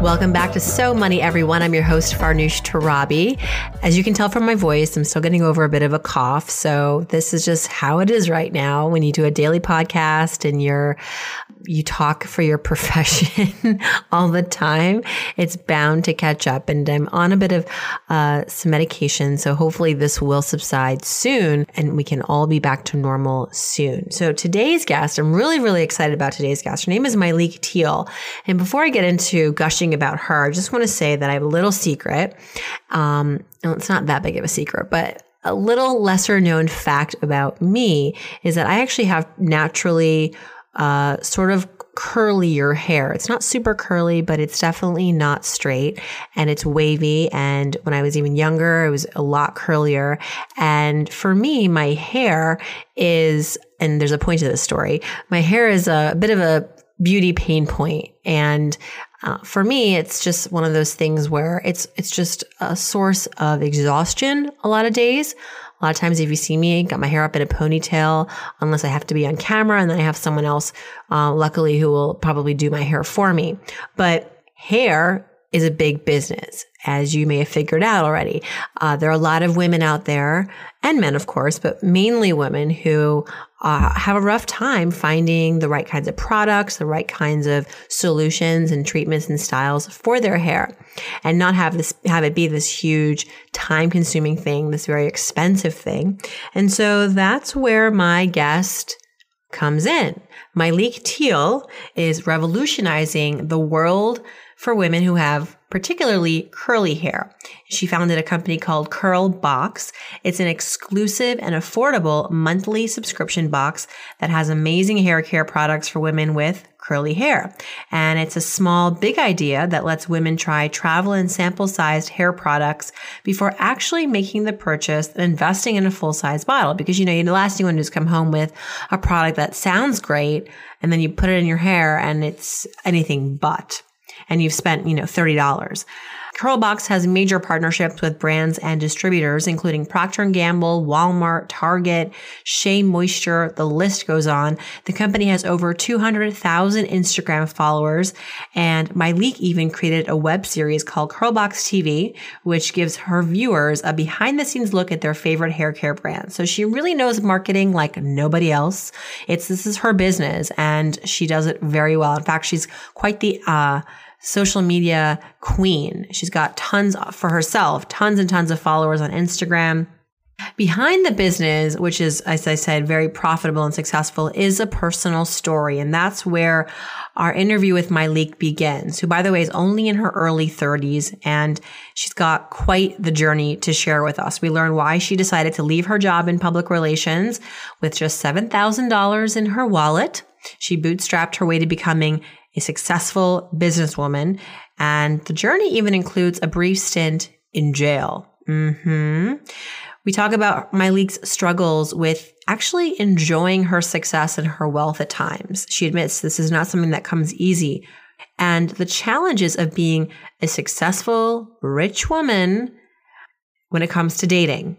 Welcome back to So Money, everyone. I'm your host, Farnoosh Torabi. As you can tell from my voice, I'm still getting over a bit of a cough. So this is just how it is right now when you do a daily podcast and you're you talk for your profession all the time, it's bound to catch up. And I'm on a bit of uh, some medication. So hopefully this will subside soon and we can all be back to normal soon. So today's guest, I'm really, really excited about today's guest. Her name is Myleik Teele. And before I get into gushing about her, I just want to say that I have a little secret. Um, it's not that big of a secret, but a little lesser known fact about me is that I actually have naturally uh, sort of curlier hair. It's not super curly, but it's definitely not straight and it's wavy. And when I was even younger, it was a lot curlier. And for me, my hair is, and there's a point to this story, my hair is a bit of a beauty pain point and uh, for me, it's just one of those things where it's it's just a source of exhaustion a lot of days. A lot of times, if you see me, got my hair up in a ponytail, unless I have to be on camera, and then I have someone else, uh, luckily, who will probably do my hair for me. But hair is a big business, as you may have figured out already. Uh, there are a lot of women out there, and men, of course, but mainly women who uh, have a rough time finding the right kinds of products, the right kinds of solutions and treatments and styles for their hair, and not have this have it be this huge, time-consuming thing, this very expensive thing. And so that's where my guest comes in. Myleik Teele is revolutionizing the world for women who have particularly curly hair. She founded a company called Curlbox. It's an exclusive and affordable monthly subscription box that has amazing hair care products for women with curly hair. And it's a small, big idea that lets women try travel and sample sized hair products before actually making the purchase and investing in a full size bottle. Because, you know, the last thing you want to do is come home with a product that sounds great and then you put it in your hair and it's anything but and you've spent, you know, $30. Curlbox has major partnerships with brands and distributors, including Procter & Gamble, Walmart, Target, Shea Moisture, the list goes on. The company has over 200,000 Instagram followers, and Myleik even created a web series called Curlbox TV, which gives her viewers a behind the scenes look at their favorite hair care brands. So she really knows marketing like nobody else. It's, this is her business, and she does it very well. In fact, she's quite the, uh, social media queen. She's got tons for herself, tons and tons of followers on Instagram. Behind the business, which is, as I said, very profitable and successful, is a personal story. And that's where our interview with Myleik begins, who, by the way, is only in her early 30s. And she's got quite the journey to share with us. We learn why she decided to leave her job in public relations with just $7,000 in her wallet. She bootstrapped her way to becoming a successful businesswoman, and the journey even includes a brief stint in jail. Mm-hmm. We talk about Myleik's struggles with actually enjoying her success and her wealth at times. She admits this is not something that comes easy. And the challenges of being a successful, rich woman when it comes to dating,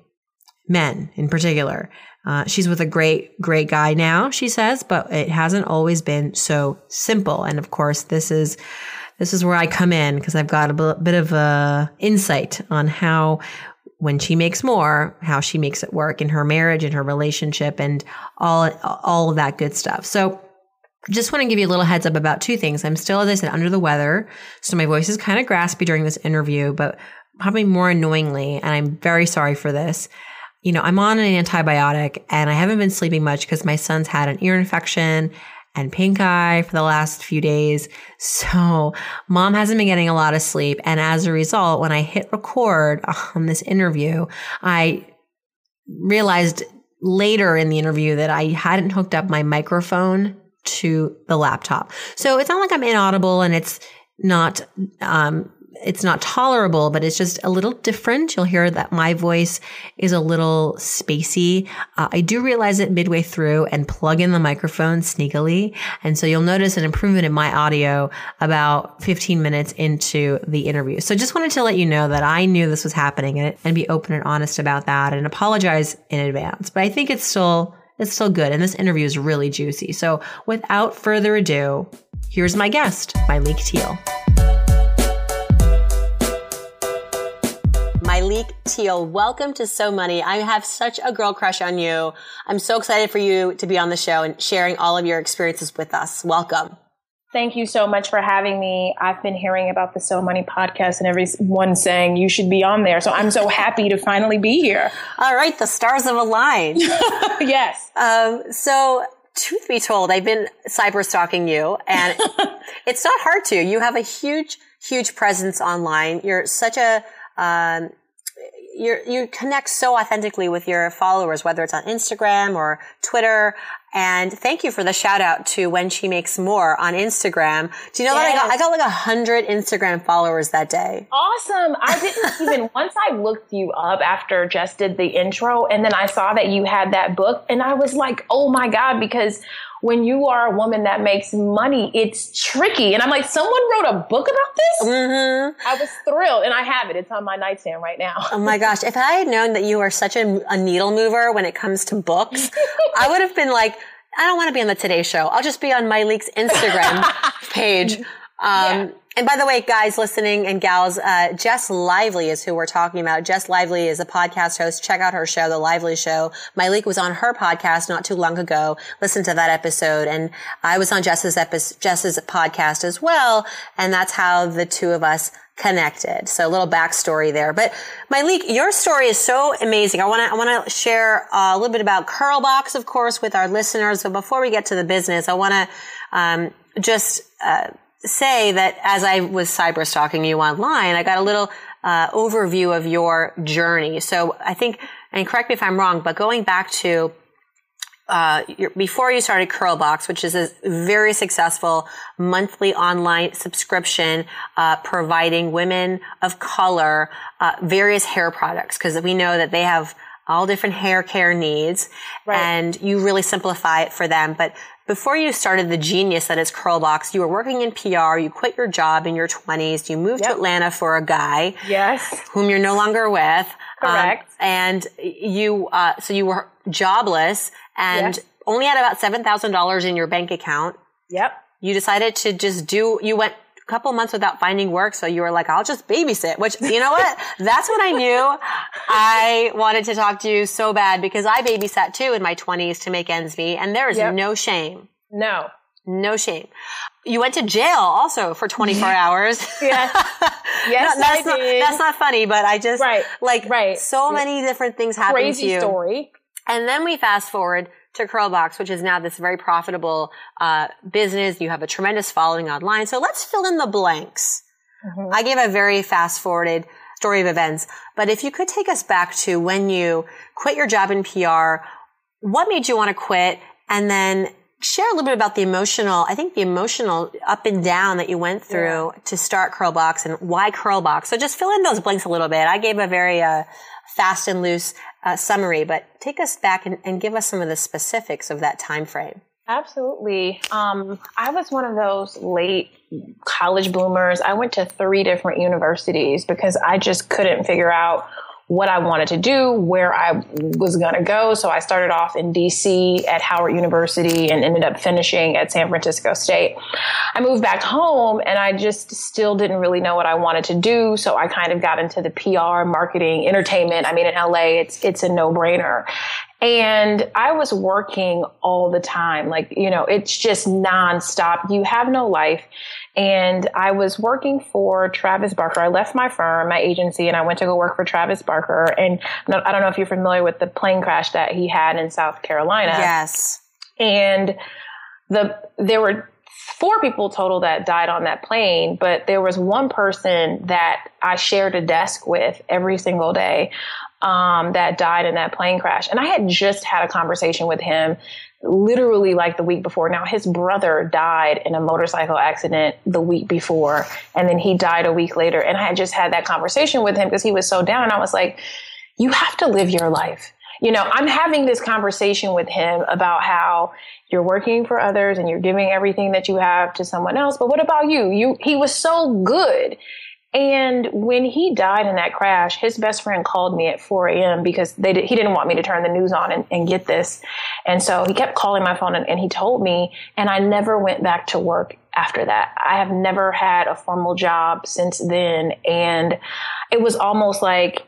men in particular. Uh, she's with a great, great guy now, she says, but it hasn't always been so simple. And of course, this is this is where I come in because I've got a bit of a insight on how when she makes more, how she makes it work in her marriage and her relationship and all all of that good stuff. So just want to give you a little heads up about two things. I'm still, as I said, under the weather. So my voice is kind of graspy during this interview, but probably more annoyingly, and I'm very sorry for this you know, I'm on an antibiotic and I haven't been sleeping much because my son's had an ear infection and pink eye for the last few days. So mom hasn't been getting a lot of sleep. And as a result, when I hit record on this interview, I realized later in the interview that I hadn't hooked up my microphone to the laptop. So it's not like I'm inaudible and it's not um, it's not tolerable, but it's just a little different. You'll hear that my voice is a little spacey. Uh, I do realize it midway through and plug in the microphone sneakily. And so you'll notice an improvement in my audio about 15 minutes into the interview. So just wanted to let you know that I knew this was happening and, and be open and honest about that and apologize in advance. But I think it's still, it's still good. And this interview is really juicy. So without further ado, here's my guest, Myleik Teele. Myleik Teele, welcome to So Money. I have such a girl crush on you. I'm so excited for you to be on the show and sharing all of your experiences with us. Welcome. Thank you so much for having me. I've been hearing about the So Money podcast and everyone saying you should be on there. So I'm so happy to finally be here. All right, the stars have aligned. yes. Um, so truth be told, I've been cyber stalking you and it's not hard to. You have a huge, huge presence online. You're such a, um, you you connect so authentically with your followers, whether it's on Instagram or Twitter. And thank you for the shout out to when she makes more on Instagram. Do you know yes. that I got, I got like a hundred Instagram followers that day. Awesome. I didn't even, once I looked you up after Jess did the intro and then I saw that you had that book and I was like, oh my God, because when you are a woman that makes money, it's tricky. And I'm like, someone wrote a book about this? Mm-hmm. I was thrilled. And I have it. It's on my nightstand right now. oh my gosh. If I had known that you are such a, a needle mover when it comes to books, I would have been like, I don't want to be on the Today Show. I'll just be on Myleik's Instagram page. Um, yeah. And by the way, guys listening and gals, uh, Jess Lively is who we're talking about. Jess Lively is a podcast host. Check out her show, The Lively Show. Myleik was on her podcast not too long ago. Listen to that episode. And I was on Jess's episode, Jess's podcast as well. And that's how the two of us connected. So a little backstory there. But Myleik, your story is so amazing. I want to I want to share uh, a little bit about Curlbox, of course, with our listeners. But before we get to the business, I want to um, just uh, say that as I was cyber stalking you online, I got a little uh, overview of your journey. So I think, and correct me if I'm wrong, but going back to uh, your, before you started Curlbox, which is a very successful monthly online subscription uh, providing women of color uh, various hair products because we know that they have all different hair care needs right. and you really simplify it for them. But before you started the genius that is Curlbox, you were working in PR, you quit your job in your 20s, you moved yep. to Atlanta for a guy. Yes. Whom you're no longer with. Um, Correct. Um, and you, uh, so you were jobless and yes. only had about $7,000 in your bank account. Yep. You decided to just do, you went couple months without finding work. So you were like, I'll just babysit, which you know what? That's when I knew I wanted to talk to you so bad because I babysat too in my twenties to make ends meet. And there is yep. no shame. No. No shame. You went to jail also for 24 hours. Yes. Yes, no, that's I not, did. That's not funny, but I just, right. like, right. so many different things happened Crazy to you. story. And then we fast forward to Curlbox, which is now this very profitable uh, business. You have a tremendous following online. So let's fill in the blanks. Mm-hmm. I gave a very fast forwarded story of events, but if you could take us back to when you quit your job in PR, what made you want to quit? And then share a little bit about the emotional, I think the emotional up and down that you went through yeah. to start Curlbox and why Curlbox. So just fill in those blanks a little bit. I gave a very uh, fast and loose uh, summary, but take us back and, and, give us some of the specifics of that time frame. Absolutely. Um, I was one of those late college bloomers. I went to three different universities because I just couldn't figure out what I wanted to do, where I was going to go. So I started off in DC at Howard University and ended up finishing at San Francisco State. I moved back home and I just still didn't really know what I wanted to do. So I kind of got into the PR, marketing, entertainment. I mean, in LA, it's, it's a no brainer. And I was working all the time. Like, you know, it's just nonstop. You have no life. And I was working for Travis Barker. I left my firm, my agency, and I went to go work for Travis Barker. And I don't know if you're familiar with the plane crash that he had in South Carolina. Yes. And the there were four people total that died on that plane, but there was one person that I shared a desk with every single day um, that died in that plane crash. And I had just had a conversation with him literally like the week before. Now his brother died in a motorcycle accident the week before, and then he died a week later. And I had just had that conversation with him because he was so down. And I was like, you have to live your life. You know, I'm having this conversation with him about how you're working for others and you're giving everything that you have to someone else. But what about you? You, he was so good. And when he died in that crash, his best friend called me at 4 a.m. because they did, he didn't want me to turn the news on and, and get this. And so he kept calling my phone and, and he told me, and I never went back to work after that. I have never had a formal job since then. And it was almost like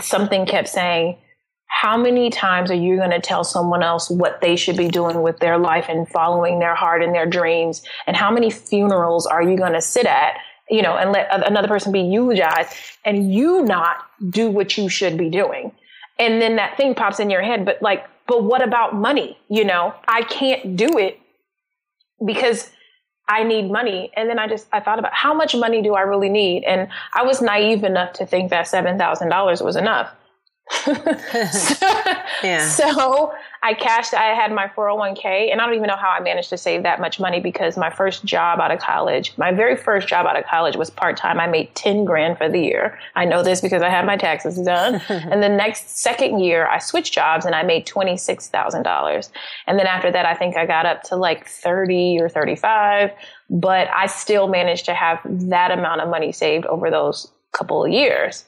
something kept saying, how many times are you going to tell someone else what they should be doing with their life and following their heart and their dreams? And how many funerals are you going to sit at, you know, and let another person be eulogized and you not do what you should be doing? And then that thing pops in your head, but like, but what about money? You know, I can't do it because I need money. And then I just, I thought about how much money do I really need? And I was naive enough to think that $7,000 was enough so, yeah. so I cashed, I had my 401k and I don't even know how I managed to save that much money because my first job out of college, my very first job out of college was part time. I made 10 grand for the year. I know this because I had my taxes done. and the next second year I switched jobs and I made $26,000. And then after that, I think I got up to like 30 or 35, but I still managed to have that amount of money saved over those couple of years.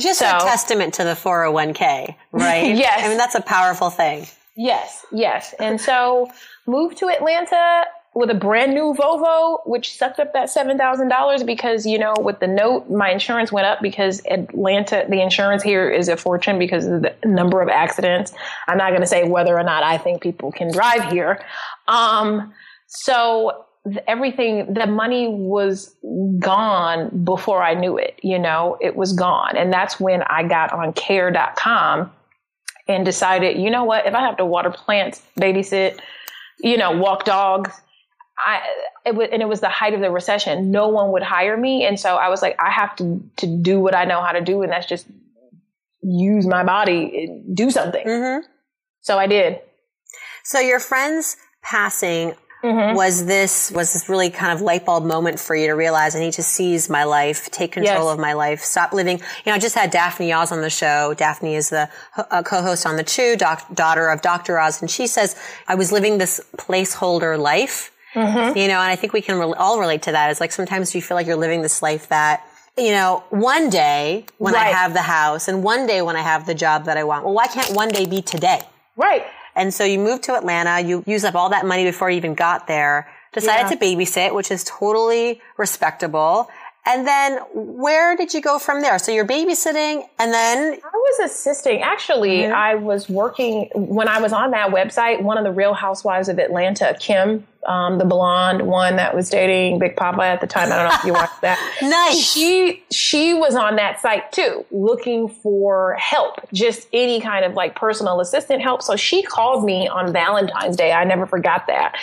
Just so, a testament to the 401k, right? yes. I mean, that's a powerful thing. Yes, yes. And so moved to Atlanta with a brand new Volvo, which sucked up that $7,000 because, you know, with the note, my insurance went up because Atlanta, the insurance here is a fortune because of the number of accidents. I'm not going to say whether or not I think people can drive here. Um, so everything the money was gone before I knew it, you know, it was gone. And that's when I got on care.com and decided, you know what, if I have to water plants, babysit, you know, walk dogs, I it was and it was the height of the recession. No one would hire me. And so I was like, I have to to do what I know how to do, and that's just use my body, do something. Mm-hmm. So I did. So your friend's passing Mm-hmm. Was this was this really kind of light bulb moment for you to realize I need to seize my life, take control yes. of my life, stop living? You know, I just had Daphne Oz on the show. Daphne is the uh, co-host on the Chew, doc, daughter of Dr. Oz, and she says I was living this placeholder life. Mm-hmm. You know, and I think we can re- all relate to that. It's like sometimes you feel like you're living this life that you know, one day when right. I have the house and one day when I have the job that I want. Well, why can't one day be today? Right. And so you moved to Atlanta, you used up all that money before you even got there, decided yeah. to babysit, which is totally respectable. And then where did you go from there? So you're babysitting and then was assisting. Actually, mm-hmm. I was working when I was on that website, one of the real housewives of Atlanta, Kim, um, the blonde one that was dating Big Poppa at the time. I don't know if you watched that. nice. She she was on that site too, looking for help, just any kind of like personal assistant help. So she called me on Valentine's Day. I never forgot that,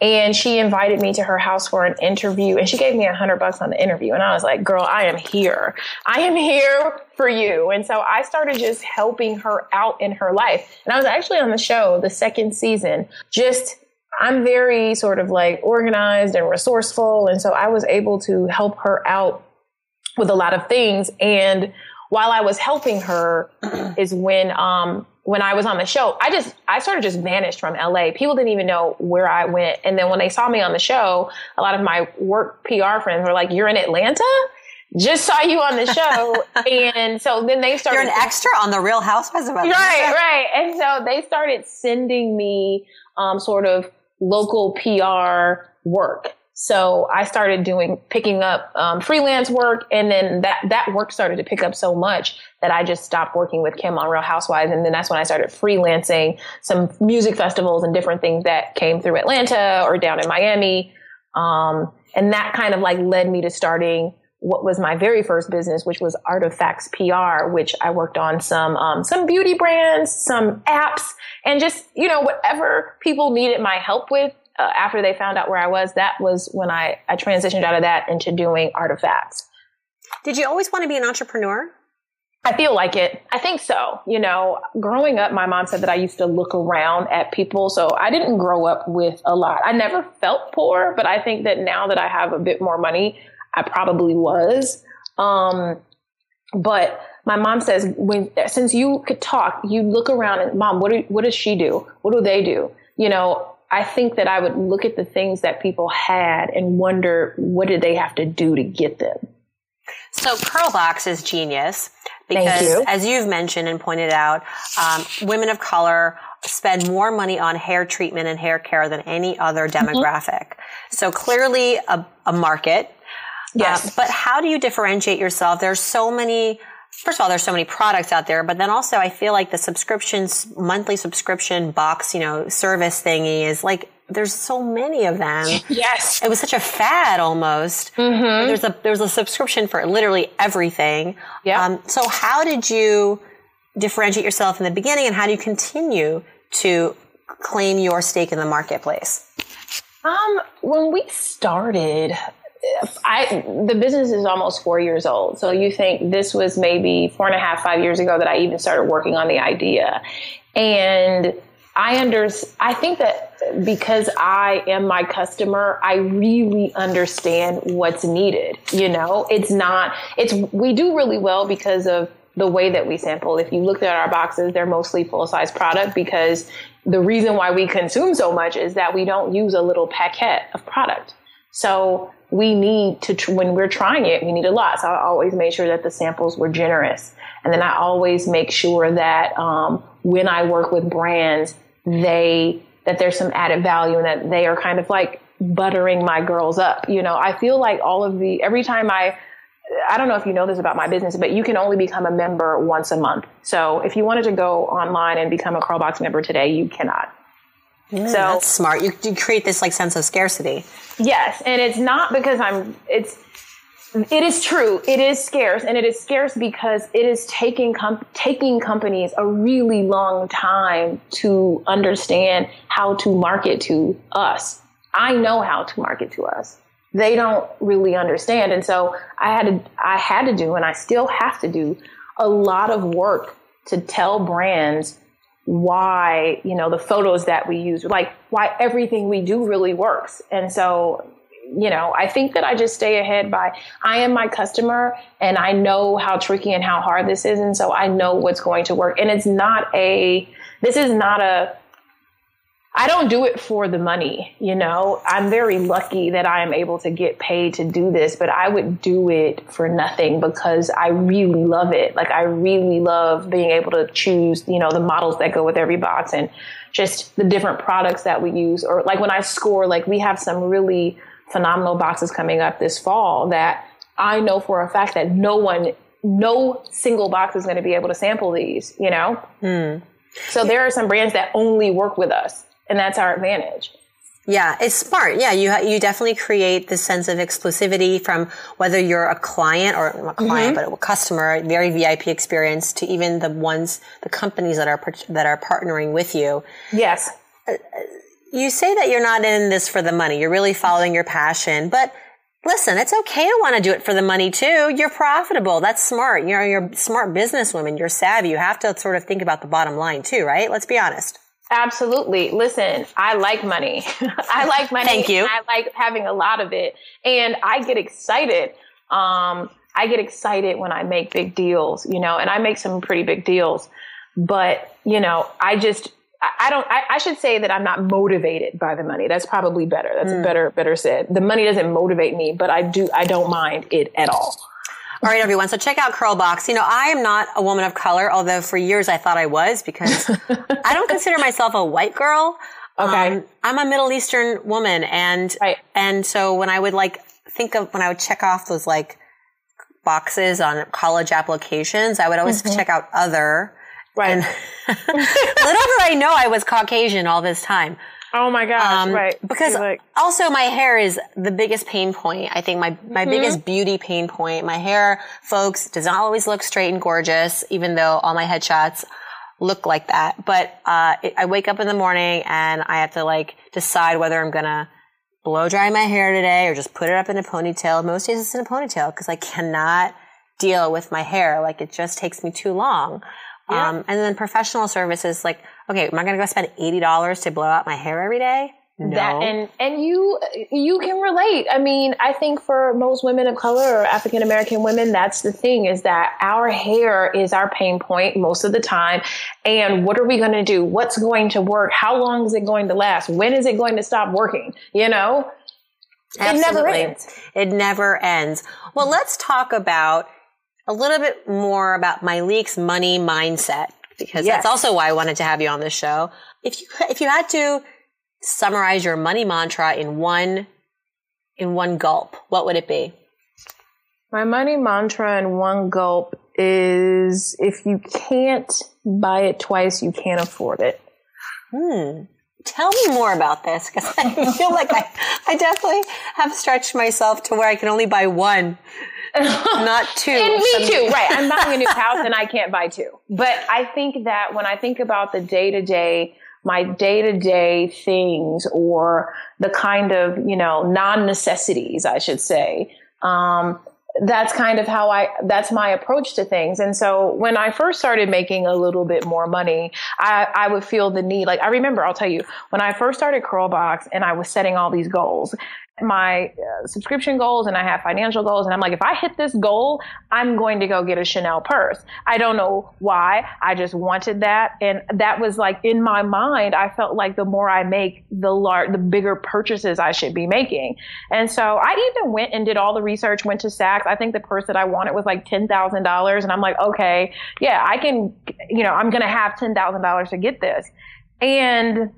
and she invited me to her house for an interview, and she gave me a hundred bucks on the interview. And I was like, "Girl, I am here. I am here for you." And so I started just helping her out in her life. And I was actually on the show the second season, just I'm very sort of like organized and resourceful. And so I was able to help her out with a lot of things. And while I was helping her is when, um, when I was on the show, I just, I sort of just vanished from LA. People didn't even know where I went. And then when they saw me on the show, a lot of my work PR friends were like, you're in Atlanta? Just saw you on the show. and so then they started. You're an extra on the Real Housewives of Atlanta. Right, right. And so they started sending me, um, sort of local PR work. So I started doing picking up um, freelance work, and then that that work started to pick up so much that I just stopped working with Kim on Real Housewives, and then that's when I started freelancing some music festivals and different things that came through Atlanta or down in Miami, um, and that kind of like led me to starting what was my very first business, which was Artifacts PR, which I worked on some um, some beauty brands, some apps, and just you know whatever people needed my help with uh, after they found out where I was. That was when I I transitioned out of that into doing Artifacts. Did you always want to be an entrepreneur? I feel like it. I think so. You know, growing up, my mom said that I used to look around at people. So I didn't grow up with a lot. I never felt poor, but I think that now that I have a bit more money, I probably was. Um, but my mom says, when since you could talk, you look around and mom, what do, what does she do? What do they do? You know, I think that I would look at the things that people had and wonder what did they have to do to get them. So Curlbox is genius because, you. as you've mentioned and pointed out, um, women of color spend more money on hair treatment and hair care than any other mm-hmm. demographic. Mm-hmm. So clearly a, a market. Yes. Uh, but how do you differentiate yourself? There's so many first of all, there's so many products out there, but then also I feel like the subscriptions, monthly subscription box, you know, service thingy is like there's so many of them. Yes. It was such a fad almost. Mm-hmm. There's a there's a subscription for literally everything. Yeah. Um, so how did you differentiate yourself in the beginning and how do you continue to claim your stake in the marketplace? Um, when we started, I the business is almost four years old. So you think this was maybe four and a half, five years ago that I even started working on the idea. And I under I think that because I am my customer, I really understand what's needed. You know, it's not, it's, we do really well because of the way that we sample. If you looked at our boxes, they're mostly full size product because the reason why we consume so much is that we don't use a little packet of product. So we need to, when we're trying it, we need a lot. So I always made sure that the samples were generous. And then I always make sure that um, when I work with brands, they that there's some added value and that they are kind of like buttering my girls up. You know, I feel like all of the, every time I, I don't know if you know this about my business, but you can only become a member once a month. So if you wanted to go online and become a Curlbox member today, you cannot. Mm, so that's smart. You, you create this like sense of scarcity. Yes, and it's not because I'm. It's it is true. It is scarce, and it is scarce because it is taking com- taking companies a really long time to understand how to market to us. I know how to market to us. They don't really understand, and so I had to I had to do, and I still have to do a lot of work to tell brands why you know the photos that we use, like why everything we do really works. And so you know, I think that I just stay ahead by I am my customer and I know how tricky and how hard this is. And so I know what's going to work. And it's not a, this is not a, I don't do it for the money, you know. I'm very lucky that I am able to get paid to do this, but I would do it for nothing because I really love it. Like I really love being able to choose, you know, the models that go with every box and just the different products that we use or like when I score, like we have some really phenomenal boxes coming up this fall that I know for a fact that no one, no single box is going to be able to sample these, you know? Mm. So there are some brands that only work with us, and that's our advantage. Yeah, it's smart. Yeah, you you definitely create this sense of exclusivity from whether you're a client or a client, mm-hmm. but a customer, very VIP experience to even the ones, the companies that are that are partnering with you. Yes. Uh, you say that you're not in this for the money. You're really following your passion, but listen, it's okay to want to do it for the money too. You're profitable. That's smart. You're, you're a smart businesswoman. You're savvy. You have to sort of think about the bottom line too, right? Let's be honest. Absolutely. Listen, I like money. I like money. Thank you. I like having a lot of it. And I get excited. Um, I get excited when I make big deals, you know, and I make some pretty big deals. But, you know, I just I don't. I, I, should say that I'm not motivated by the money. That's probably better. That's mm. better. Better said. The money doesn't motivate me, but I do. I don't mind it at all. All right, everyone. So check out Curlbox. You know, I am not a woman of color, although for years I thought I was because I don't consider myself a white girl. Okay. Um, I'm a Middle Eastern woman, and right. and so when I would like think of when I would check off those like boxes on college applications, I would always mm-hmm. check out other Right. And little did I know I was Caucasian all this time. Oh my gosh, um, right. Because like, also my hair is the biggest pain point. I think my, my mm-hmm. biggest beauty pain point. My hair, folks, does not always look straight and gorgeous, even though all my headshots look like that. But, uh, it, I wake up in the morning and I have to like decide whether I'm gonna blow dry my hair today or just put it up in a ponytail. Most days it's in a ponytail because I cannot deal with my hair. Like it just takes me too long. Yeah. Um, and then professional services, like, okay, am I going to go spend $80 to blow out my hair every day? No. That and and you you can relate. I mean, I think for most women of color or African American women, that's the thing is that our hair is our pain point most of the time. And what are we going to do? What's going to work? How long is it going to last? When is it going to stop working? You know, Absolutely. it never ends. It never ends. Well, let's talk about a little bit more about Myleik's money mindset because yes. that's also why I wanted to have you on this show. If you if you had to summarize your money mantra in one in one gulp, what would it be? My money mantra in one gulp is if you can't buy it twice, you can't afford it. Hmm. Tell me more about this because I feel like I, I definitely have stretched myself to where I can only buy one, not two. and me too, right? I'm buying a new house and I can't buy two. But I think that when I think about the day to day my day to day things or the kind of, you know, non necessities, I should say. Um, that's kind of how I, that's my approach to things. And so when I first started making a little bit more money, I, I would feel the need. Like I remember, I'll tell you, when I first started Curlbox and I was setting all these goals, my uh, subscription goals and I have financial goals. And I'm like, if I hit this goal, I'm going to go get a Chanel purse. I don't know why. I just wanted that. And that was like in my mind, I felt like the more I make, the lar- the bigger purchases I should be making. And so I even went and did all the research, went to Saks. I think the purse that I wanted was like $10,000. And I'm like, okay, yeah, I can, you know, I'm going to have $10,000 to get this. And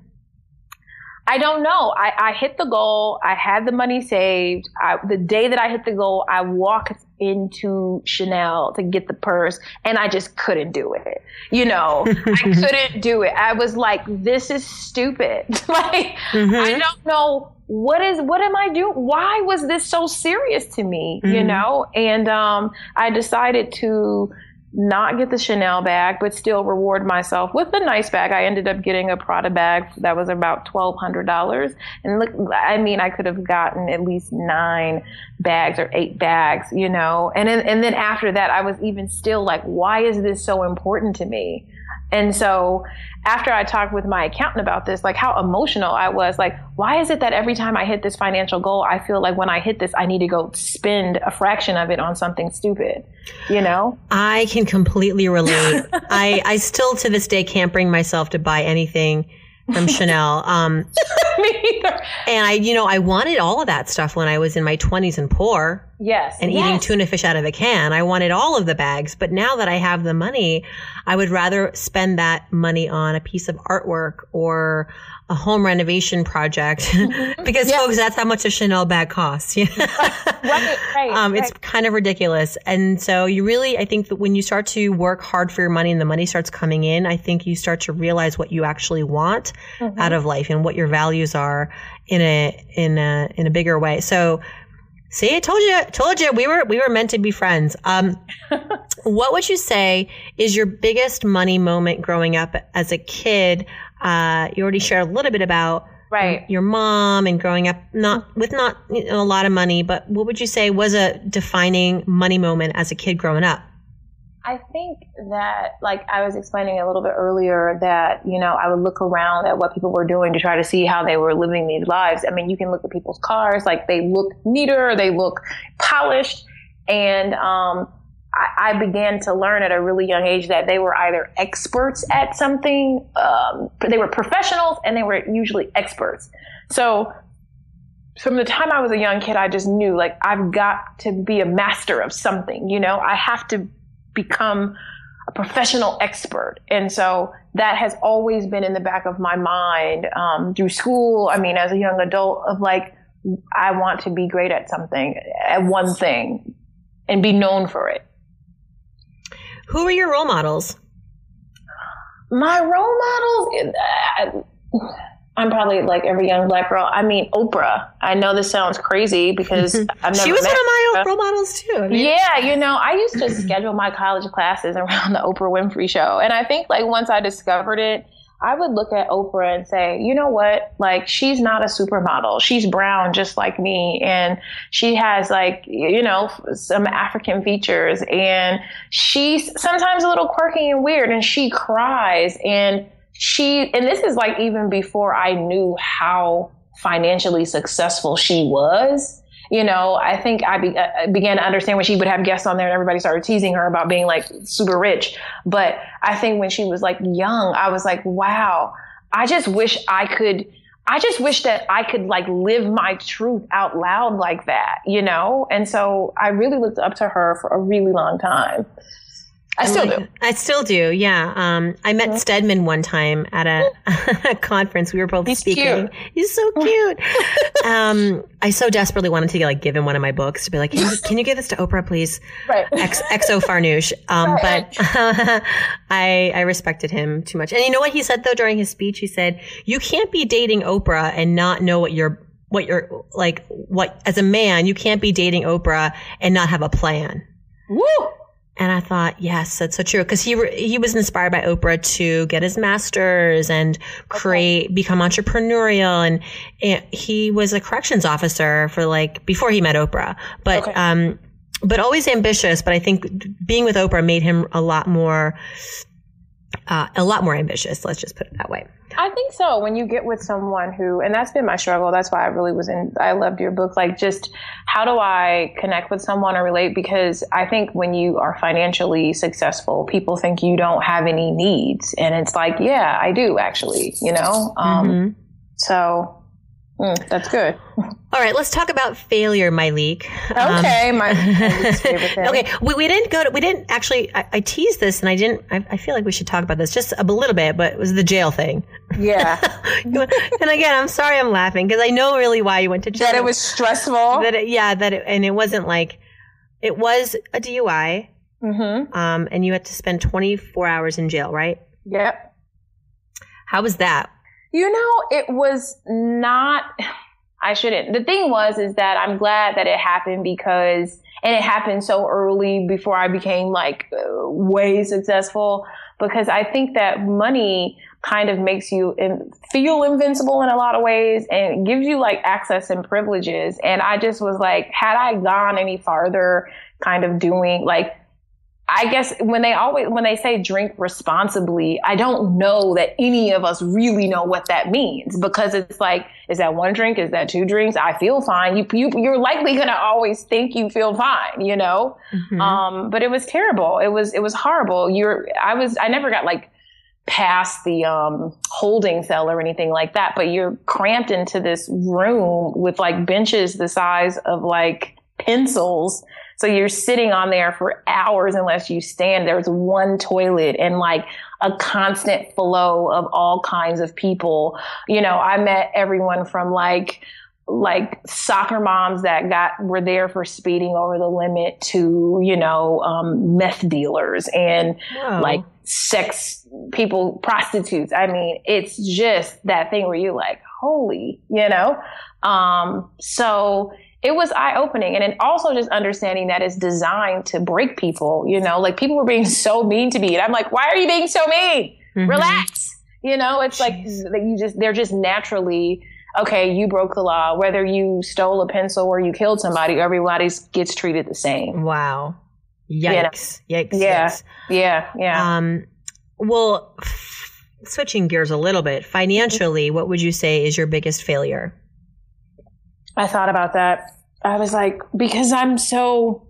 I don't know. I, I hit the goal. I had the money saved. I, the day that I hit the goal, I walked into Chanel to get the purse and I just couldn't do it. You know, I couldn't do it. I was like, this is stupid. like, mm-hmm. I don't know what is, what am I doing? Why was this so serious to me? Mm-hmm. You know? And, um, I decided to, not get the Chanel bag, but still reward myself with a nice bag. I ended up getting a Prada bag that was about twelve hundred dollars, and look, I mean, I could have gotten at least nine bags or eight bags, you know. And then, and then after that, I was even still like, why is this so important to me? And so after I talked with my accountant about this, like how emotional I was, like, why is it that every time I hit this financial goal, I feel like when I hit this, I need to go spend a fraction of it on something stupid, you know? I can completely relate. I, I still to this day can't bring myself to buy anything from Chanel. Um, Me either. And I, you know, I wanted all of that stuff when I was in my 20s and poor. Yes. And yes. eating tuna fish out of a can. I wanted all of the bags. But now that I have the money, I would rather spend that money on a piece of artwork or a home renovation project mm-hmm. because yeah. folks, that's how much a Chanel bag costs. right, right, um, it's kind of ridiculous. And so you really, I think that when you start to work hard for your money and the money starts coming in, I think you start to realize what you actually want mm-hmm. out of life and what your values are in a, in a, in a bigger way. So, See, I told you, told you we were we were meant to be friends. Um, what would you say is your biggest money moment growing up as a kid? Uh, you already shared a little bit about right. your mom and growing up not with not you know, a lot of money, but what would you say was a defining money moment as a kid growing up? I think that, like I was explaining a little bit earlier, that, you know, I would look around at what people were doing to try to see how they were living these lives. I mean, you can look at people's cars, like they look neater, they look polished. And, um, I, I began to learn at a really young age that they were either experts at something, um, they were professionals and they were usually experts. So from the time I was a young kid, I just knew like I've got to be a master of something, you know, I have to become a professional expert. And so that has always been in the back of my mind um, through school. I mean, as a young adult, of like, I want to be great at something, at one thing, and be known for it. Who are your role models? My role models, uh, I'm probably like every young black girl. I mean, Oprah. I know this sounds crazy because I've never. she was one of my role models too. I mean. Yeah, you know, I used to schedule my college classes around the Oprah Winfrey Show, and I think like once I discovered it, I would look at Oprah and say, you know what? Like, she's not a supermodel. She's brown just like me. And she has, like, you know, some African features. And she's sometimes a little quirky and weird. And she cries. And she, and this is like even before I knew how financially successful she was you know, I think I be, uh, began to understand when she would have guests on there and everybody started teasing her about being like super rich. But I think when she was like young, I was like, wow, I just wish I could. I just wish that I could like live my truth out loud like that, you know? And so I really looked up to her for a really long time. I still do. I still do. Yeah. Um, I met. Stedman one time at a, a conference. We were both He's speaking. Cute. He's so cute. um, I so desperately wanted to like give him one of my books to be like, can you, can you give this to Oprah, please? Right. X, XO Farnoosh. Um, right. but uh, I I respected him too much. And you know what he said though during his speech? He said, "You can't be dating Oprah and not know what you're." What you're like, what as a man, you can't be dating Oprah and not have a plan. Woo! And I thought, yes, that's so true. Cause he, re- he was inspired by Oprah to get his master's and create, okay. become entrepreneurial. And, and, he was a corrections officer for like, before he met Oprah, but, okay. um, but always ambitious. But I think being with Oprah made him a lot more, uh, a lot more ambitious. Let's just put it that way. I think so. When you get with someone who, and that's been my struggle. That's why I really was in, I loved your book. Like, just how do I connect with someone or relate? Because I think when you are financially successful, people think you don't have any needs. And it's like, yeah, I do actually, you know? Um, mm-hmm. So Mm, that's good. All right, let's talk about failure, Myleik. Okay, um, my favorite thing. Okay, we, we didn't go to, we didn't actually, I, I teased this and I didn't, I, I, feel like we should talk about this just a little bit, but it was the jail thing. Yeah. and again, I'm sorry I'm laughing because I know really why you went to jail. That it was stressful. That it, yeah, that it, and it wasn't like, it was a DUI. Mm-hmm. Um, and you had to spend 24 hours in jail, right? Yep. How was that? You know, it was not, I shouldn't. The thing was, is that I'm glad that it happened because, and it happened so early before I became like way successful because I think that money kind of makes you in, feel invincible in a lot of ways and gives you like access and privileges. And I just was like, had I gone any farther kind of doing like I guess when they always when they say drink responsibly, I don't know that any of us really know what that means because it's like, is that one drink? Is that two drinks? I feel fine. You, you you're likely gonna always think you feel fine, you know. Mm-hmm. Um, but it was terrible. It was it was horrible. You're I was I never got like past the um, holding cell or anything like that, but you're cramped into this room with like benches the size of like pencils so you're sitting on there for hours unless you stand. There's one toilet and like a constant flow of all kinds of people. You know, I met everyone from like, like soccer moms that got were there for speeding over the limit to you know um, meth dealers and Whoa. like sex people prostitutes i mean it's just that thing where you're like holy you know um, so it was eye opening. And then also just understanding that it's designed to break people, you know, like people were being so mean to me. And I'm like, why are you being so mean? Mm-hmm. Relax. You know, it's Jeez. like that you just, they're just naturally, okay, you broke the law. Whether you stole a pencil or you killed somebody, everybody gets treated the same. Wow. Yikes. You know? Yikes. Yeah. Yikes. Yeah. Yeah. Um, well, switching gears a little bit, financially, what would you say is your biggest failure? I thought about that. I was like, because I'm so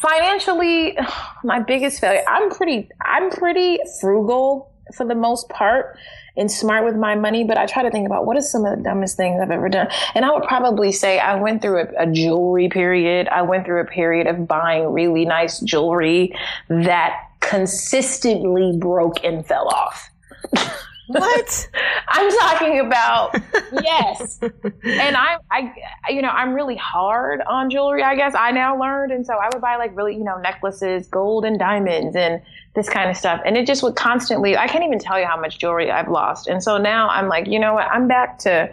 financially my biggest failure. I'm pretty I'm pretty frugal for the most part and smart with my money, but I try to think about what is some of the dumbest things I've ever done. And I would probably say I went through a, a jewelry period. I went through a period of buying really nice jewelry that consistently broke and fell off. What? I'm talking about yes. And I'm I you know, I'm really hard on jewelry, I guess. I now learned and so I would buy like really, you know, necklaces, gold and diamonds and this kind of stuff. And it just would constantly I can't even tell you how much jewelry I've lost. And so now I'm like, you know what? I'm back to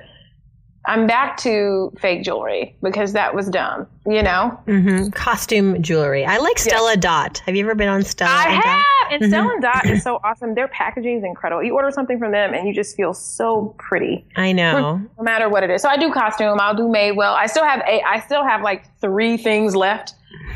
I'm back to fake jewelry because that was dumb, you know? Mm-hmm. Costume jewelry. I like Stella Dot. Have you ever been on Stella? I and Dot? have. And Stella and Dot is so awesome. Their packaging is incredible. You order something from them and you just feel so pretty. I know. No matter what it is. So I do costume. I'll do Madewell. I still have a. I still have like three things left.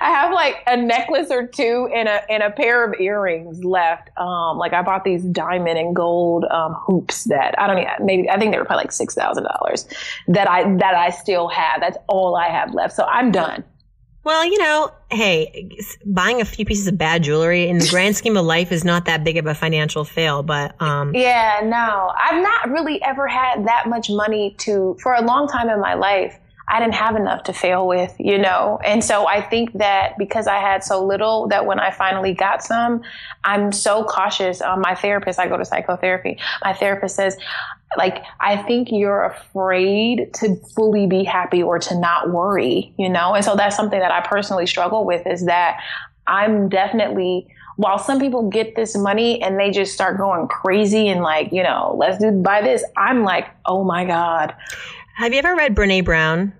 I have like a necklace or two and a and a pair of earrings left. Um, like I bought these diamond and gold um, hoops that I don't even maybe I think they were probably like six thousand dollars that I that I still have. That's all I have left. So I'm done. Well, you know, hey, buying a few pieces of bad jewelry in the grand scheme of life is not that big of a financial fail, but um Yeah, no. I've not really ever had that much money to for a long time in my life. I didn't have enough to fail with, you know? And so I think that because I had so little that when I finally got some, I'm so cautious. Um, my therapist, I go to psychotherapy. My therapist says, like, I think you're afraid to fully be happy or to not worry, you know? And so that's something that I personally struggle with is that I'm definitely, while some people get this money and they just start going crazy and like, you know, let's do buy this, I'm like, oh my God. Have you ever read Brene Brown?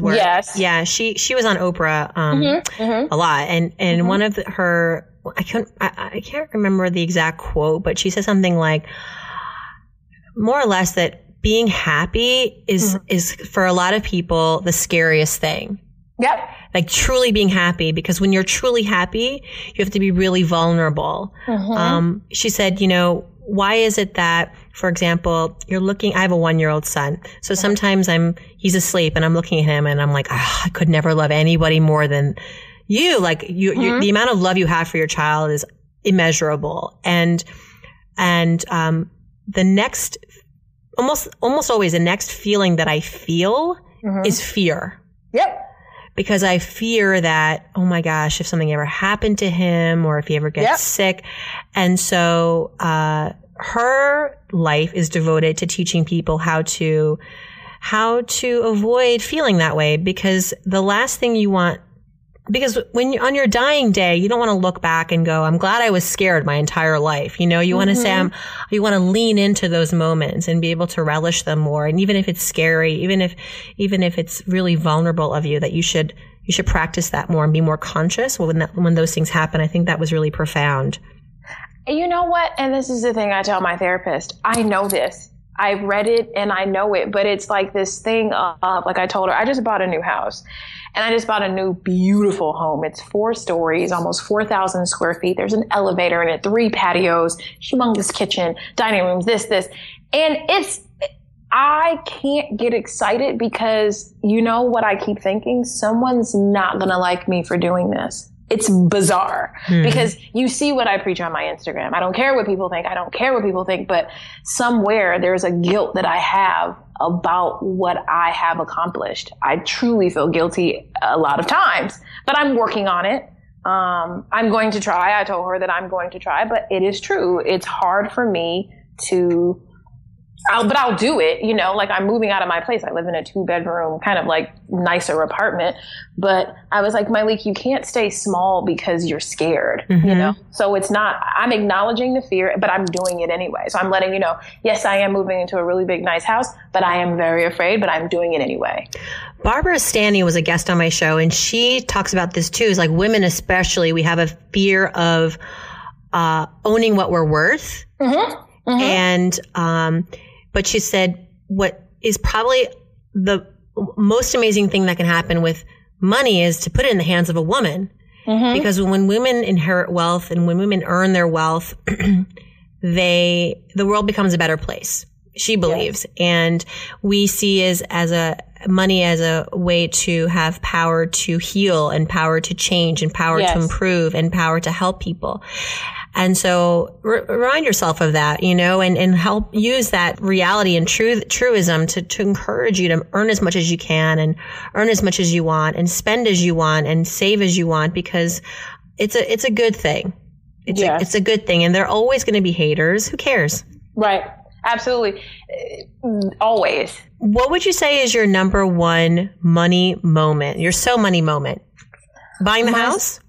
Work? Yes. Yeah, she she was on Oprah um, Mm-hmm, mm-hmm. a lot, and and one of her I can't I, I can't remember the exact quote, but she said something like more or less that being happy is Mm-hmm. is for a lot of people the scariest thing. Yep. Like truly being happy, because when you're truly happy, you have to be really vulnerable. Mm-hmm. Um, she said, you know, why is it that, for example, you're looking, I have a one year old son. So sometimes I'm, he's asleep and I'm looking at him and I'm like, "Ah, I could never love anybody more than you. Like you, you, the amount of love you have for your child is immeasurable. And, and, um, the next, almost, almost always the next feeling that I feel is fear Yep. because I fear that, oh my gosh, if something ever happened to him or if he ever gets Yep. sick. And so, uh, her life is devoted to teaching people how to, how to avoid feeling that way because the last thing you want because when you're on your dying day, you don't want to look back and go, I'm glad I was scared my entire life. You know, you want to say, mm-hmm. I'm, you want to lean into those moments and be able to relish them more. And even if it's scary, even if, even if it's really vulnerable of you, that you should, you should practice that more and be more conscious when that, when those things happen. I think that was really profound. You know what? And this is the thing I tell my therapist. I know this. I've read it and I know it, but it's like this thing of, like I told her, I just bought a new house and I just bought a new beautiful home. It's four stories, almost 4,000 square feet. There's an elevator in it, three patios, humongous kitchen, dining rooms, this, this. And it's, I can't get excited because you know what I keep thinking? Someone's not going to like me for doing this. It's bizarre because you see what I preach on my Instagram. I don't care what people think. I don't care what people think, but somewhere there's a guilt that I have about what I have accomplished. I truly feel guilty a lot of times, but I'm working on it. Um, I'm going to try. I told her that I'm going to try, but it is true. It's hard for me to I'll, but I'll do it, you know, like I'm moving out of my place. I live in a two bedroom, kind of like nicer apartment. But I was like, Myleik, you can't stay small because you're scared, you know? So it's not, I'm acknowledging the fear, but I'm doing it anyway. So I'm letting you know, yes, I am moving into a really big, nice house, but I am very afraid, but I'm doing it anyway. Barbara Stanny was a guest on my show and she talks about this too. Is like women, especially, we have a fear of, uh, owning what we're worth. And, um, but she said what is probably the most amazing thing that can happen with money is to put it in the hands of a woman. Mm-hmm. Because when women inherit wealth and when women earn their wealth, they, the world becomes a better place. She believes. And we see as, as a money as a way to have power to heal and power to change and power Yes. to improve and power to help people. And so r- remind yourself of that, you know, and, and help use that reality and true, truism to, to encourage you to earn as much as you can and earn as much as you want and spend as you want and save as you want because it's a, it's a good thing. It's Yes. a, it's a good thing. And there are always going to be haters. Who cares? Right. Absolutely. Always. What would you say is your number one money moment? Your so money moment? Buying the My- house?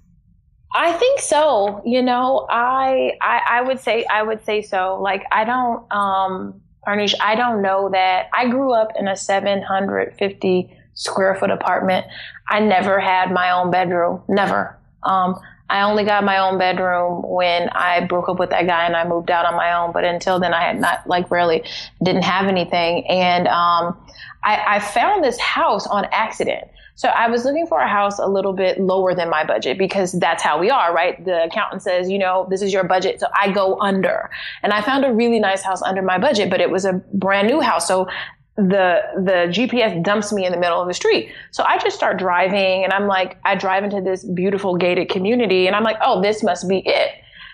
I think so. You know, I, I I would say I would say so. Like I don't um Farnoosh, I don't know that. I grew up in a 750 square foot apartment. I never had my own bedroom. Never. Um, I only got my own bedroom when I broke up with that guy and I moved out on my own. But until then, I had not, like, really didn't have anything. And um, I, I found this house on accident. So I was looking for a house a little bit lower than my budget because that's how we are, right? The accountant says, you know, this is your budget. So I go under. And I found a really nice house under my budget, but it was a brand new house. So the the GPS dumps me in the middle of the street. So I just start driving and I'm like I drive into this beautiful gated community and I'm like, "Oh, this must be it."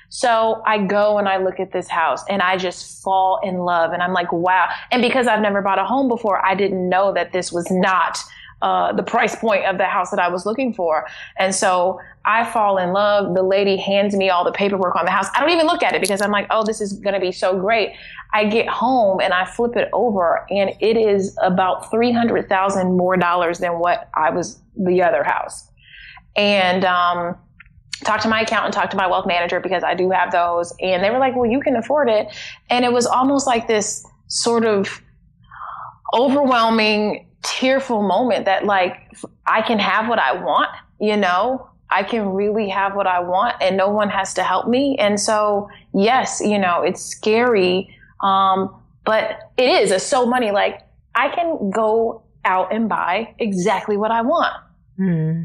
So I go and I look at this house and I just fall in love and I'm like, "Wow." And because I've never bought a home before, I didn't know that this was not uh, the price point of the house that I was looking for. And so I fall in love. The lady hands me all the paperwork on the house. I don't even look at it because I'm like, oh, this is going to be so great. I get home and I flip it over and it is about 300,000 more dollars than what I was the other house. And, um, talk to my accountant, talk to my wealth manager because I do have those. And they were like, well, you can afford it. And it was almost like this sort of overwhelming tearful moment that like I can have what I want, you know, I can really have what I want and no one has to help me. And so, yes, you know, it's scary. Um, but it is a so money. Like I can go out and buy exactly what I want. Hmm.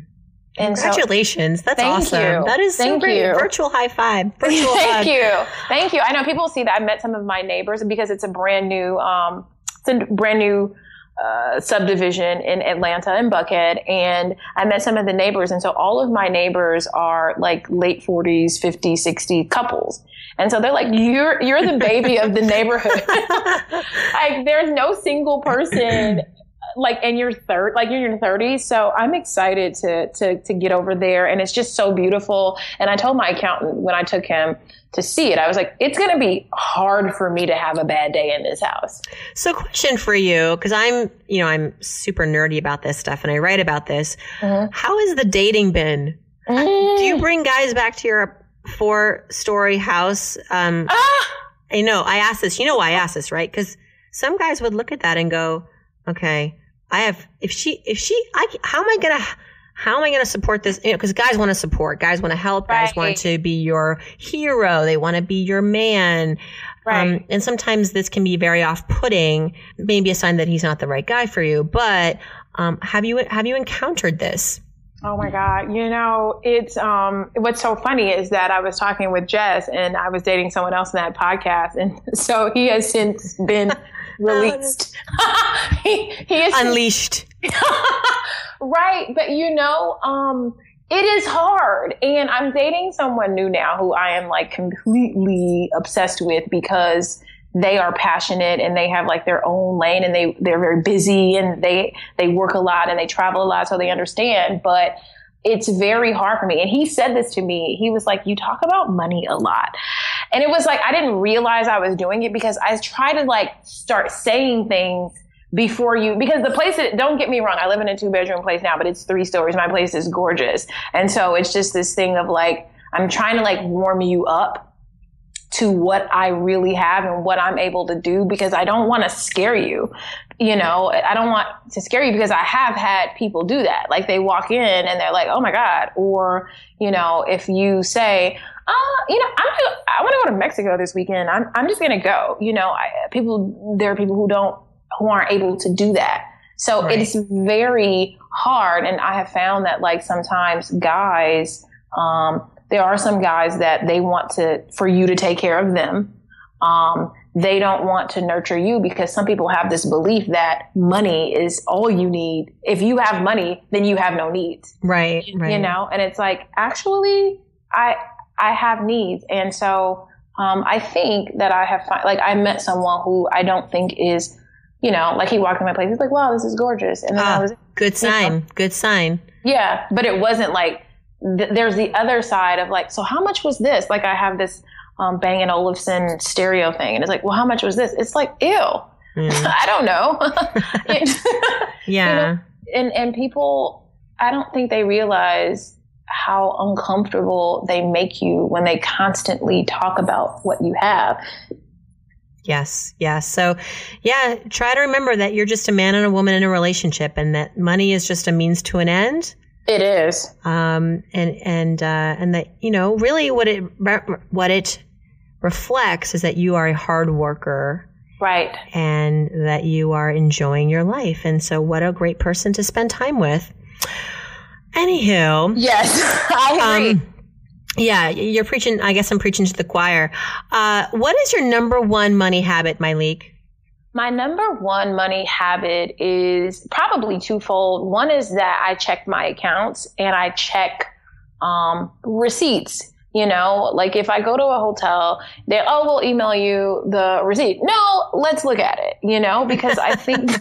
And Congratulations. So, That's awesome. You. That is so thank great. You. Virtual high five. Virtual thank hug. you. Thank you. I know people see that. I met some of my neighbors because it's a brand new, um, it's a brand new uh, subdivision in Atlanta and Buckhead, and I met some of the neighbors. And so all of my neighbors are like late 40s, 50s, 60 couples. And so they're like, you're, you're the baby of the neighborhood. like there's no single person like in your third, like in your 30s. So I'm excited to, to, to get over there. And it's just so beautiful. And I told my accountant when I took him, to see it. I was like, it's going to be hard for me to have a bad day in this house. So, question for you, because I'm, you know, I'm super nerdy about this stuff and I write about this. Mm-hmm. How has the dating been? Mm. Do you bring guys back to your four story house? Um, ah! I know I asked this. You know why I asked this, right? Because some guys would look at that and go, okay, I have, if she, if she, I, how am I going to, how am I going to support this? You know, because guys want to support, guys want to help, right. guys want to be your hero, they want to be your man. Right. Um, and sometimes this can be very off-putting, maybe a sign that he's not the right guy for you. But um, have you have you encountered this? Oh my God. You know, it's, um, what's so funny is that I was talking with Jess and I was dating someone else in that podcast. And so he has since been released. he, he is unleashed. right. But you know, um, it is hard. And I'm dating someone new now who I am like completely obsessed with because they are passionate and they have like their own lane and they, they're very busy and they, they work a lot and they travel a lot so they understand. But it's very hard for me. And he said this to me. He was like, you talk about money a lot. And it was like, I didn't realize I was doing it because I try to like start saying things before you, because the place that, don't get me wrong, I live in a two bedroom place now, but it's three stories. My place is gorgeous. And so it's just this thing of like, I'm trying to like warm you up to what I really have and what I'm able to do because I don't want to scare you. You know, I don't want to scare you because I have had people do that. Like they walk in and they're like, "Oh my god," or you know, if you say, uh, you know, I'm I want to go to Mexico this weekend. I'm I'm just gonna go. You know, I, people there are people who don't who aren't able to do that. So right. it's very hard, and I have found that like sometimes guys, um, there are some guys that they want to for you to take care of them. Um, they don't want to nurture you because some people have this belief that money is all you need. If you have money, then you have no needs. Right. right. You know, and it's like actually, I I have needs, and so um, I think that I have fi- like I met someone who I don't think is, you know, like he walked in my place. He's like, "Wow, this is gorgeous," and then ah, I was good sign, know, good sign. Yeah, but it wasn't like th- there's the other side of like, so how much was this? Like I have this um, Bang & Olufsen stereo thing, and it's like, well, how much was this? It's like, ew, mm. I don't know. yeah, you know? and and people, I don't think they realize how uncomfortable they make you when they constantly talk about what you have. Yes, yes. So, yeah, try to remember that you're just a man and a woman in a relationship, and that money is just a means to an end. It is. Um, and and uh, and that you know, really, what it what it reflects is that you are a hard worker, right? And that you are enjoying your life. And so, what a great person to spend time with. Anywho, yes, I agree. Um, yeah, you're preaching. I guess I'm preaching to the choir. Uh, what is your number one money habit, Myleik? My number one money habit is probably twofold. One is that I check my accounts and I check um, receipts. You know, like if I go to a hotel, they oh we'll email you the receipt. No, let's look at it. You know, because I think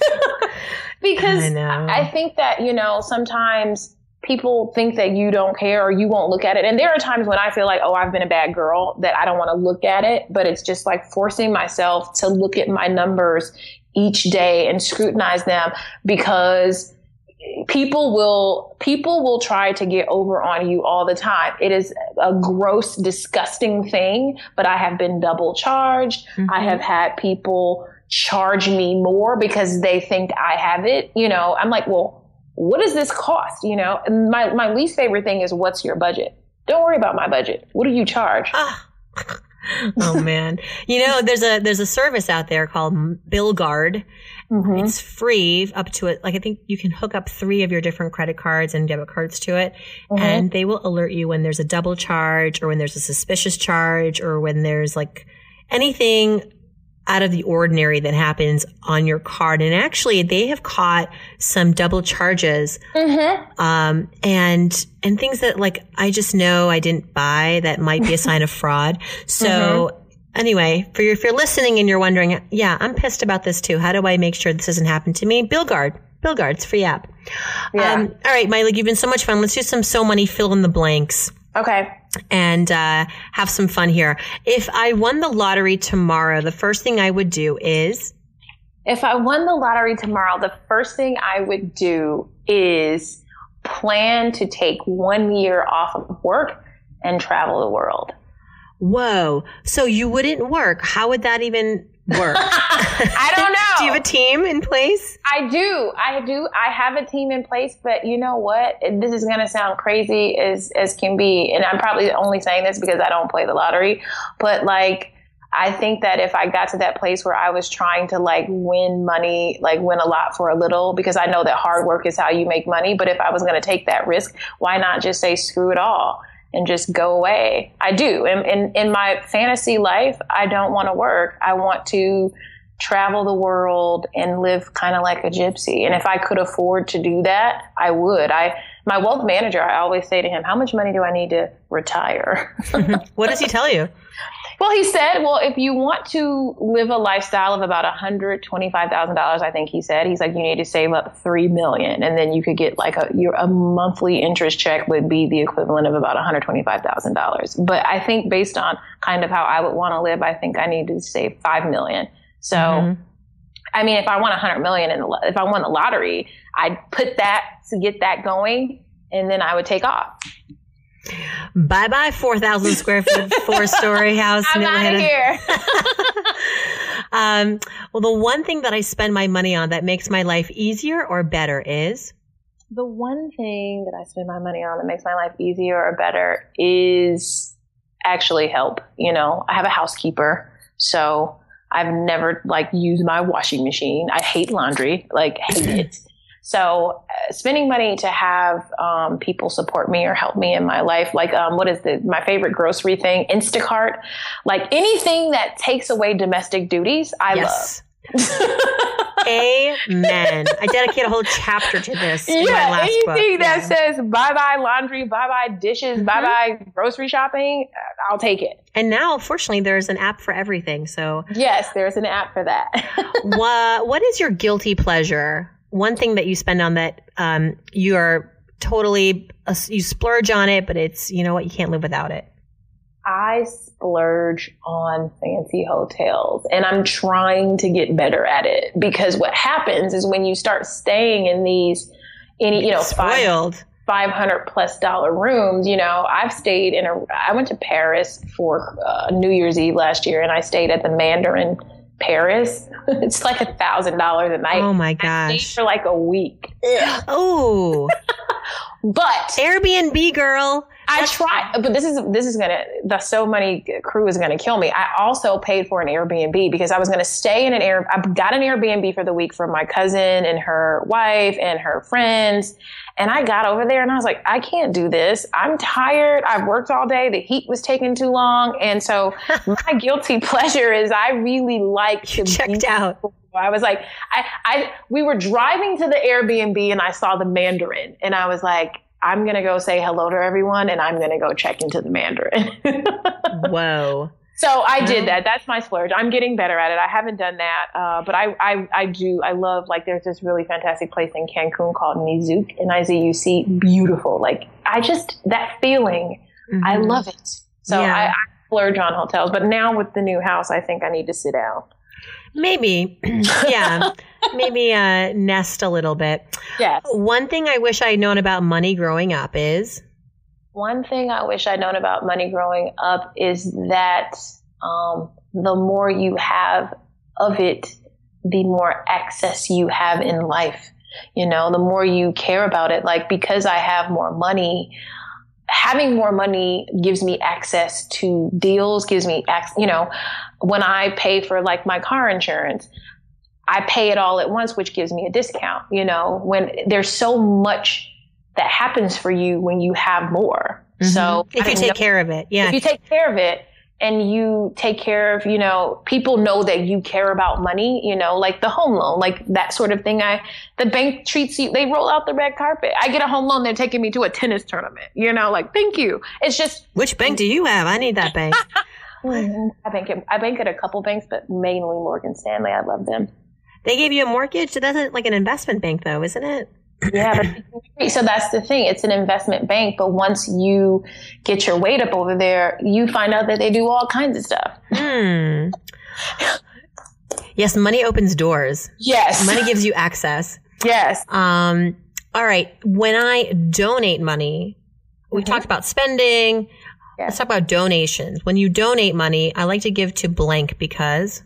because I, I think that you know sometimes people think that you don't care or you won't look at it. And there are times when I feel like, oh, I've been a bad girl that I don't want to look at it. But it's just like forcing myself to look at my numbers each day and scrutinize them because people will people will try to get over on you all the time it is a gross disgusting thing but i have been double charged mm-hmm. i have had people charge me more because they think i have it you know i'm like well what does this cost? You know, and my, my least favorite thing is what's your budget? Don't worry about my budget. What do you charge? Ah. oh man. You know, there's a there's a service out there called BillGuard. Mm-hmm. It's free up to it. Like I think you can hook up three of your different credit cards and debit cards to it, mm-hmm. and they will alert you when there's a double charge or when there's a suspicious charge or when there's like anything out of the ordinary that happens on your card. And actually, they have caught some double charges, mm-hmm. um, and and things that like I just know I didn't buy that might be a sign of fraud. So. Mm-hmm. Anyway, for your, if you're listening and you're wondering, yeah, I'm pissed about this too. How do I make sure this doesn't happen to me? BillGuard, BillGuard's free app. Yeah. Um, all right, Myleik, you've been so much fun. Let's do some so money fill in the blanks. Okay. And uh, have some fun here. If I won the lottery tomorrow, the first thing I would do is. If I won the lottery tomorrow, the first thing I would do is plan to take one year off of work and travel the world. Whoa. So you wouldn't work. How would that even work? I don't know. do you have a team in place? I do. I do. I have a team in place, but you know what? This is going to sound crazy as as can be, and I'm probably only saying this because I don't play the lottery, but like I think that if I got to that place where I was trying to like win money, like win a lot for a little, because I know that hard work is how you make money. But if I was going to take that risk, why not just say screw it all? And just go away. I do. In, in, in my fantasy life, I don't want to work. I want to travel the world and live kind of like a gypsy. And if I could afford to do that, I would. I my wealth manager, I always say to him, "How much money do I need to retire?" what does he tell you? Well, he said, well, if you want to live a lifestyle of about $125,000, I think he said, he's like, you need to save up 3 million and then you could get like a, your, a monthly interest check would be the equivalent of about $125,000. But I think based on kind of how I would want to live, I think I need to save 5 million. So, mm-hmm. I mean, if I won 100 million and if I won the lottery, I'd put that to get that going and then I would take off. Bye bye, 4,000 square foot, four story house. I'm out of here. um, well, the one thing that I spend my money on that makes my life easier or better is? The one thing that I spend my money on that makes my life easier or better is actually help. You know, I have a housekeeper, so I've never like used my washing machine. I hate laundry, like hate it. So uh, spending money to have um, people support me or help me in my life, like um, what is the my favorite grocery thing, Instacart, like anything that takes away domestic duties, I yes. love. Amen. I dedicate a whole chapter to this. Yeah, anything book. that yeah. says bye bye laundry, bye bye dishes, mm-hmm. bye bye grocery shopping, uh, I'll take it. And now, fortunately, there's an app for everything. So yes, there's an app for that. what What is your guilty pleasure? One thing that you spend on that um, you are totally uh, you splurge on it, but it's you know what you can't live without it. I splurge on fancy hotels and I'm trying to get better at it because what happens is when you start staying in these any you know spoiled. Five, 500 plus dollar rooms. You know, I've stayed in a, I went to Paris for uh, New Year's Eve last year and I stayed at the Mandarin Paris. it's like a thousand dollars a night. Oh my gosh. for like a week. Oh, But Airbnb girl. I tried, but this is this is gonna the so money crew is gonna kill me. I also paid for an Airbnb because I was gonna stay in an air. I got an Airbnb for the week for my cousin and her wife and her friends. And I got over there and I was like, I can't do this. I'm tired. I've worked all day. The heat was taking too long. And so my guilty pleasure is I really like to be Checked out. I was like, I, I, we were driving to the Airbnb and I saw the Mandarin and I was like, I'm going to go say hello to everyone and I'm going to go check into the Mandarin. Whoa. So I did that. That's my splurge. I'm getting better at it. I haven't done that. Uh, but I, I, I do, I love, like, there's this really fantastic place in Cancun called Nizuc, N-I-Z-U-C. Beautiful. Like, I just, that feeling, I Mhm. love it. So Yeah. I, I splurge on hotels. But now with the new house, I think I need to sit down. Maybe. yeah. Maybe uh, nest a little bit. Yes. One thing I wish I'd known about money growing up is One thing I wish I'd known about money growing up is that um, the more you have of it, the more access you have in life. You know, the more you care about it. Like, because I have more money, having more money gives me access to deals, gives me, ac- you know, when I pay for like my car insurance, I pay it all at once, which gives me a discount. You know, when there's so much that happens for you when you have more. So Mhm. if you know- take care of it, yeah. if you take care of it and you take care of, you know, people know that you care about money, you know, like the home loan, like that sort of thing. I, the bank treats you, they roll out the red carpet. I get a home loan, they're taking me to a tennis tournament, you know, like, thank you. It's just, Which bank do you have? I need that bank. I bank at, I bank at a couple banks, but mainly Morgan Stanley. I love them. they gave you a mortgage. So that's like an investment bank, though, isn't it? Yeah, but so that's the thing. It's an investment bank, but once you get your weight up over there, you find out that they do all kinds of stuff. Hmm. Yes, money opens doors. Yes. Money gives you access. Yes. Um, all right. When I donate money, we Mhm. talked about spending. Yeah. Let's talk about donations. When you donate money, I like to give to blank because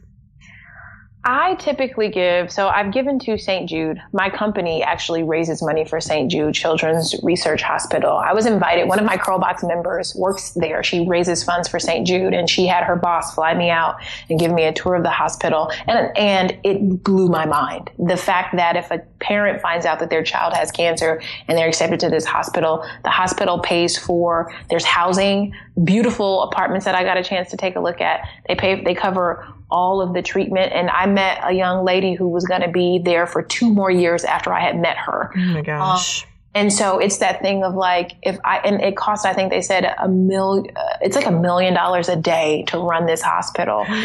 I typically give, so I've given to St. Jude. My company actually raises money for St. Jude Children's Research Hospital. I was invited, one of my Curlbox members works there. She raises funds for St. Jude and she had her boss fly me out and give me a tour of the hospital. And, and it blew my mind. The fact that if a parent finds out that their child has cancer and they're accepted to this hospital, the hospital pays for, there's housing, beautiful apartments that I got a chance to take a look at. They pay, they cover all of the treatment. And I met a young lady who was going to be there for two more years after I had met her. oh my gosh. And so it's that thing of like, if I, and it costs, I think they said a million, uh, it's like a million dollars a day to run this hospital.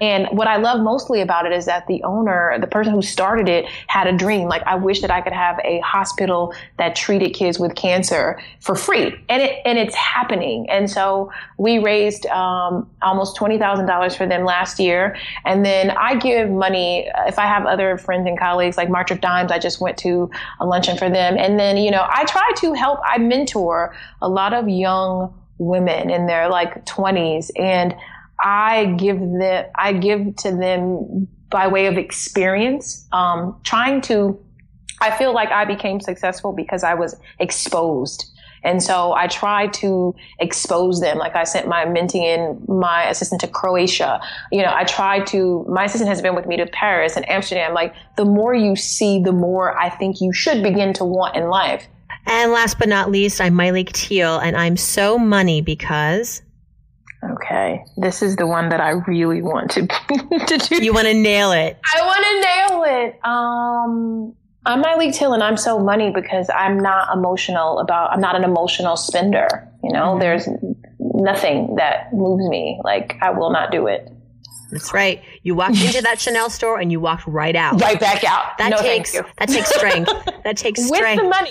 And what I love mostly about it is that the owner, the person who started it, had a dream. Like, I wish that I could have a hospital that treated kids with cancer for free. And it, and it's happening. And so we raised, um, almost $20,000 for them last year. And then I give money, uh, if I have other friends and colleagues, like March of Dimes, I just went to a luncheon for them. And then, you know, I try to help, I mentor a lot of young women in their like 20s and I give them, I give to them by way of experience, um, trying to, I feel like I became successful because I was exposed. And so I try to expose them. Like I sent my mentee and my assistant to Croatia. You know, I try to, my assistant has been with me to Paris and Amsterdam. Like the more you see, the more I think you should begin to want in life. And last but not least, I'm Myleik Teele, and I'm so money because Okay. This is the one that I really want to, to do. you want to nail it. I want to nail it. Um, I'm Myleik Teele and I'm so money because I'm not emotional about, I'm not an emotional spender. You know, Mhm. there's nothing that moves me. Like, I will not do it. That's right. You walked into that Chanel store and you walked right out. Right back out. That no, takes that takes strength. that takes With strength the money.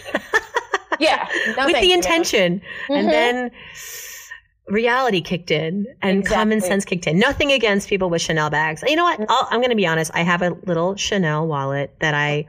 yeah. No, with the intention, and Mhm. then reality kicked in and common sense kicked in. Nothing against people with Chanel bags. You know what? I'll, I'm going to be honest. I have a little Chanel wallet that I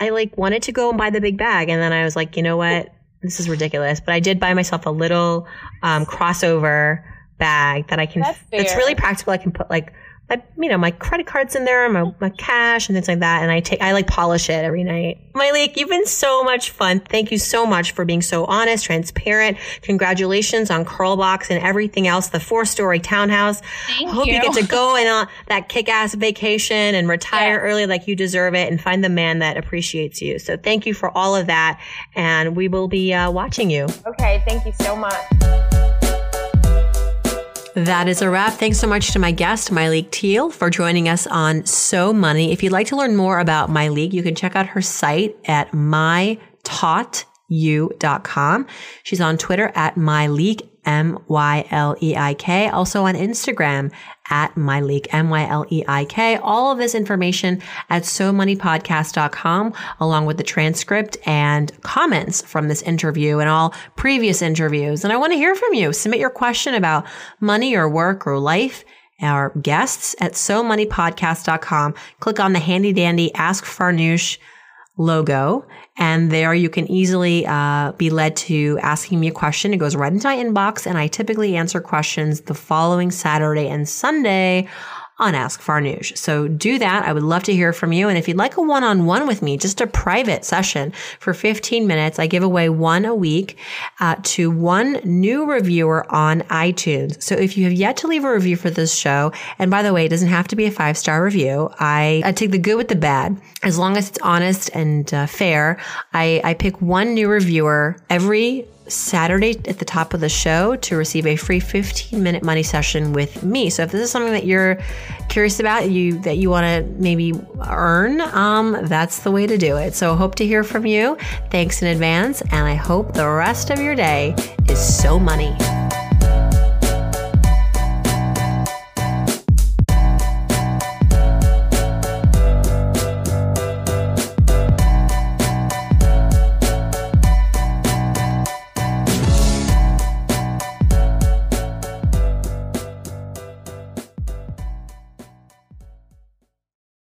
I like wanted to go and buy the big bag, and then I was like, you know what? This is ridiculous. But I did buy myself a little um, crossover bag that I can. That's That's really practical. I can put like my, you know, my credit cards in there, my, my cash and things like that. And I take, I like polish it every night. Myleik, you've been so much fun. Thank you so much for being so honest, transparent. Congratulations on Curlbox and everything else, the four story townhouse. Thank I Hope you. you. get to go on that kick ass vacation and retire Yeah. early like you deserve it and find the man that appreciates you. So thank you for all of that. And we will be uh, watching you. Okay, thank you so much. That is a wrap. Thanks so much to my guest, Myleik Teele, for joining us on So Money. If you'd like to learn more about Myleik, you can check out her site at mytaughtyou.com. She's on Twitter at Myleik, M-Y-L-E-I-K. Also on Instagram at Myleik, M-Y-L-E-I-K. All of this information at SoMoneyPodcast.com, along with the transcript and comments from this interview and all previous interviews. And I want to hear from you. Submit your question about money or work or life our guests at SoMoneyPodcast.com. Click on the handy dandy Ask Farnoosh logo. And there you can easily uh, be led to asking me a question. It goes right into my inbox, and I typically answer questions the following Saturday and Sunday on Ask Farnoosh. So do that. I would love to hear from you. And if you'd like a one-on-one with me, just a private session for 15 minutes, I give away one a week uh, to one new reviewer on iTunes. So if you have yet to leave a review for this show, and by the way, it doesn't have to be a five-star review. I, I take the good with the bad. As long as it's honest and uh, fair, I, I pick one new reviewer every Saturday at the top of the show to receive a free 15 minute money session with me. So if this is something that you're curious about, you that you want to maybe earn, um, that's the way to do it. So hope to hear from you. Thanks in advance, and I hope the rest of your day is so money.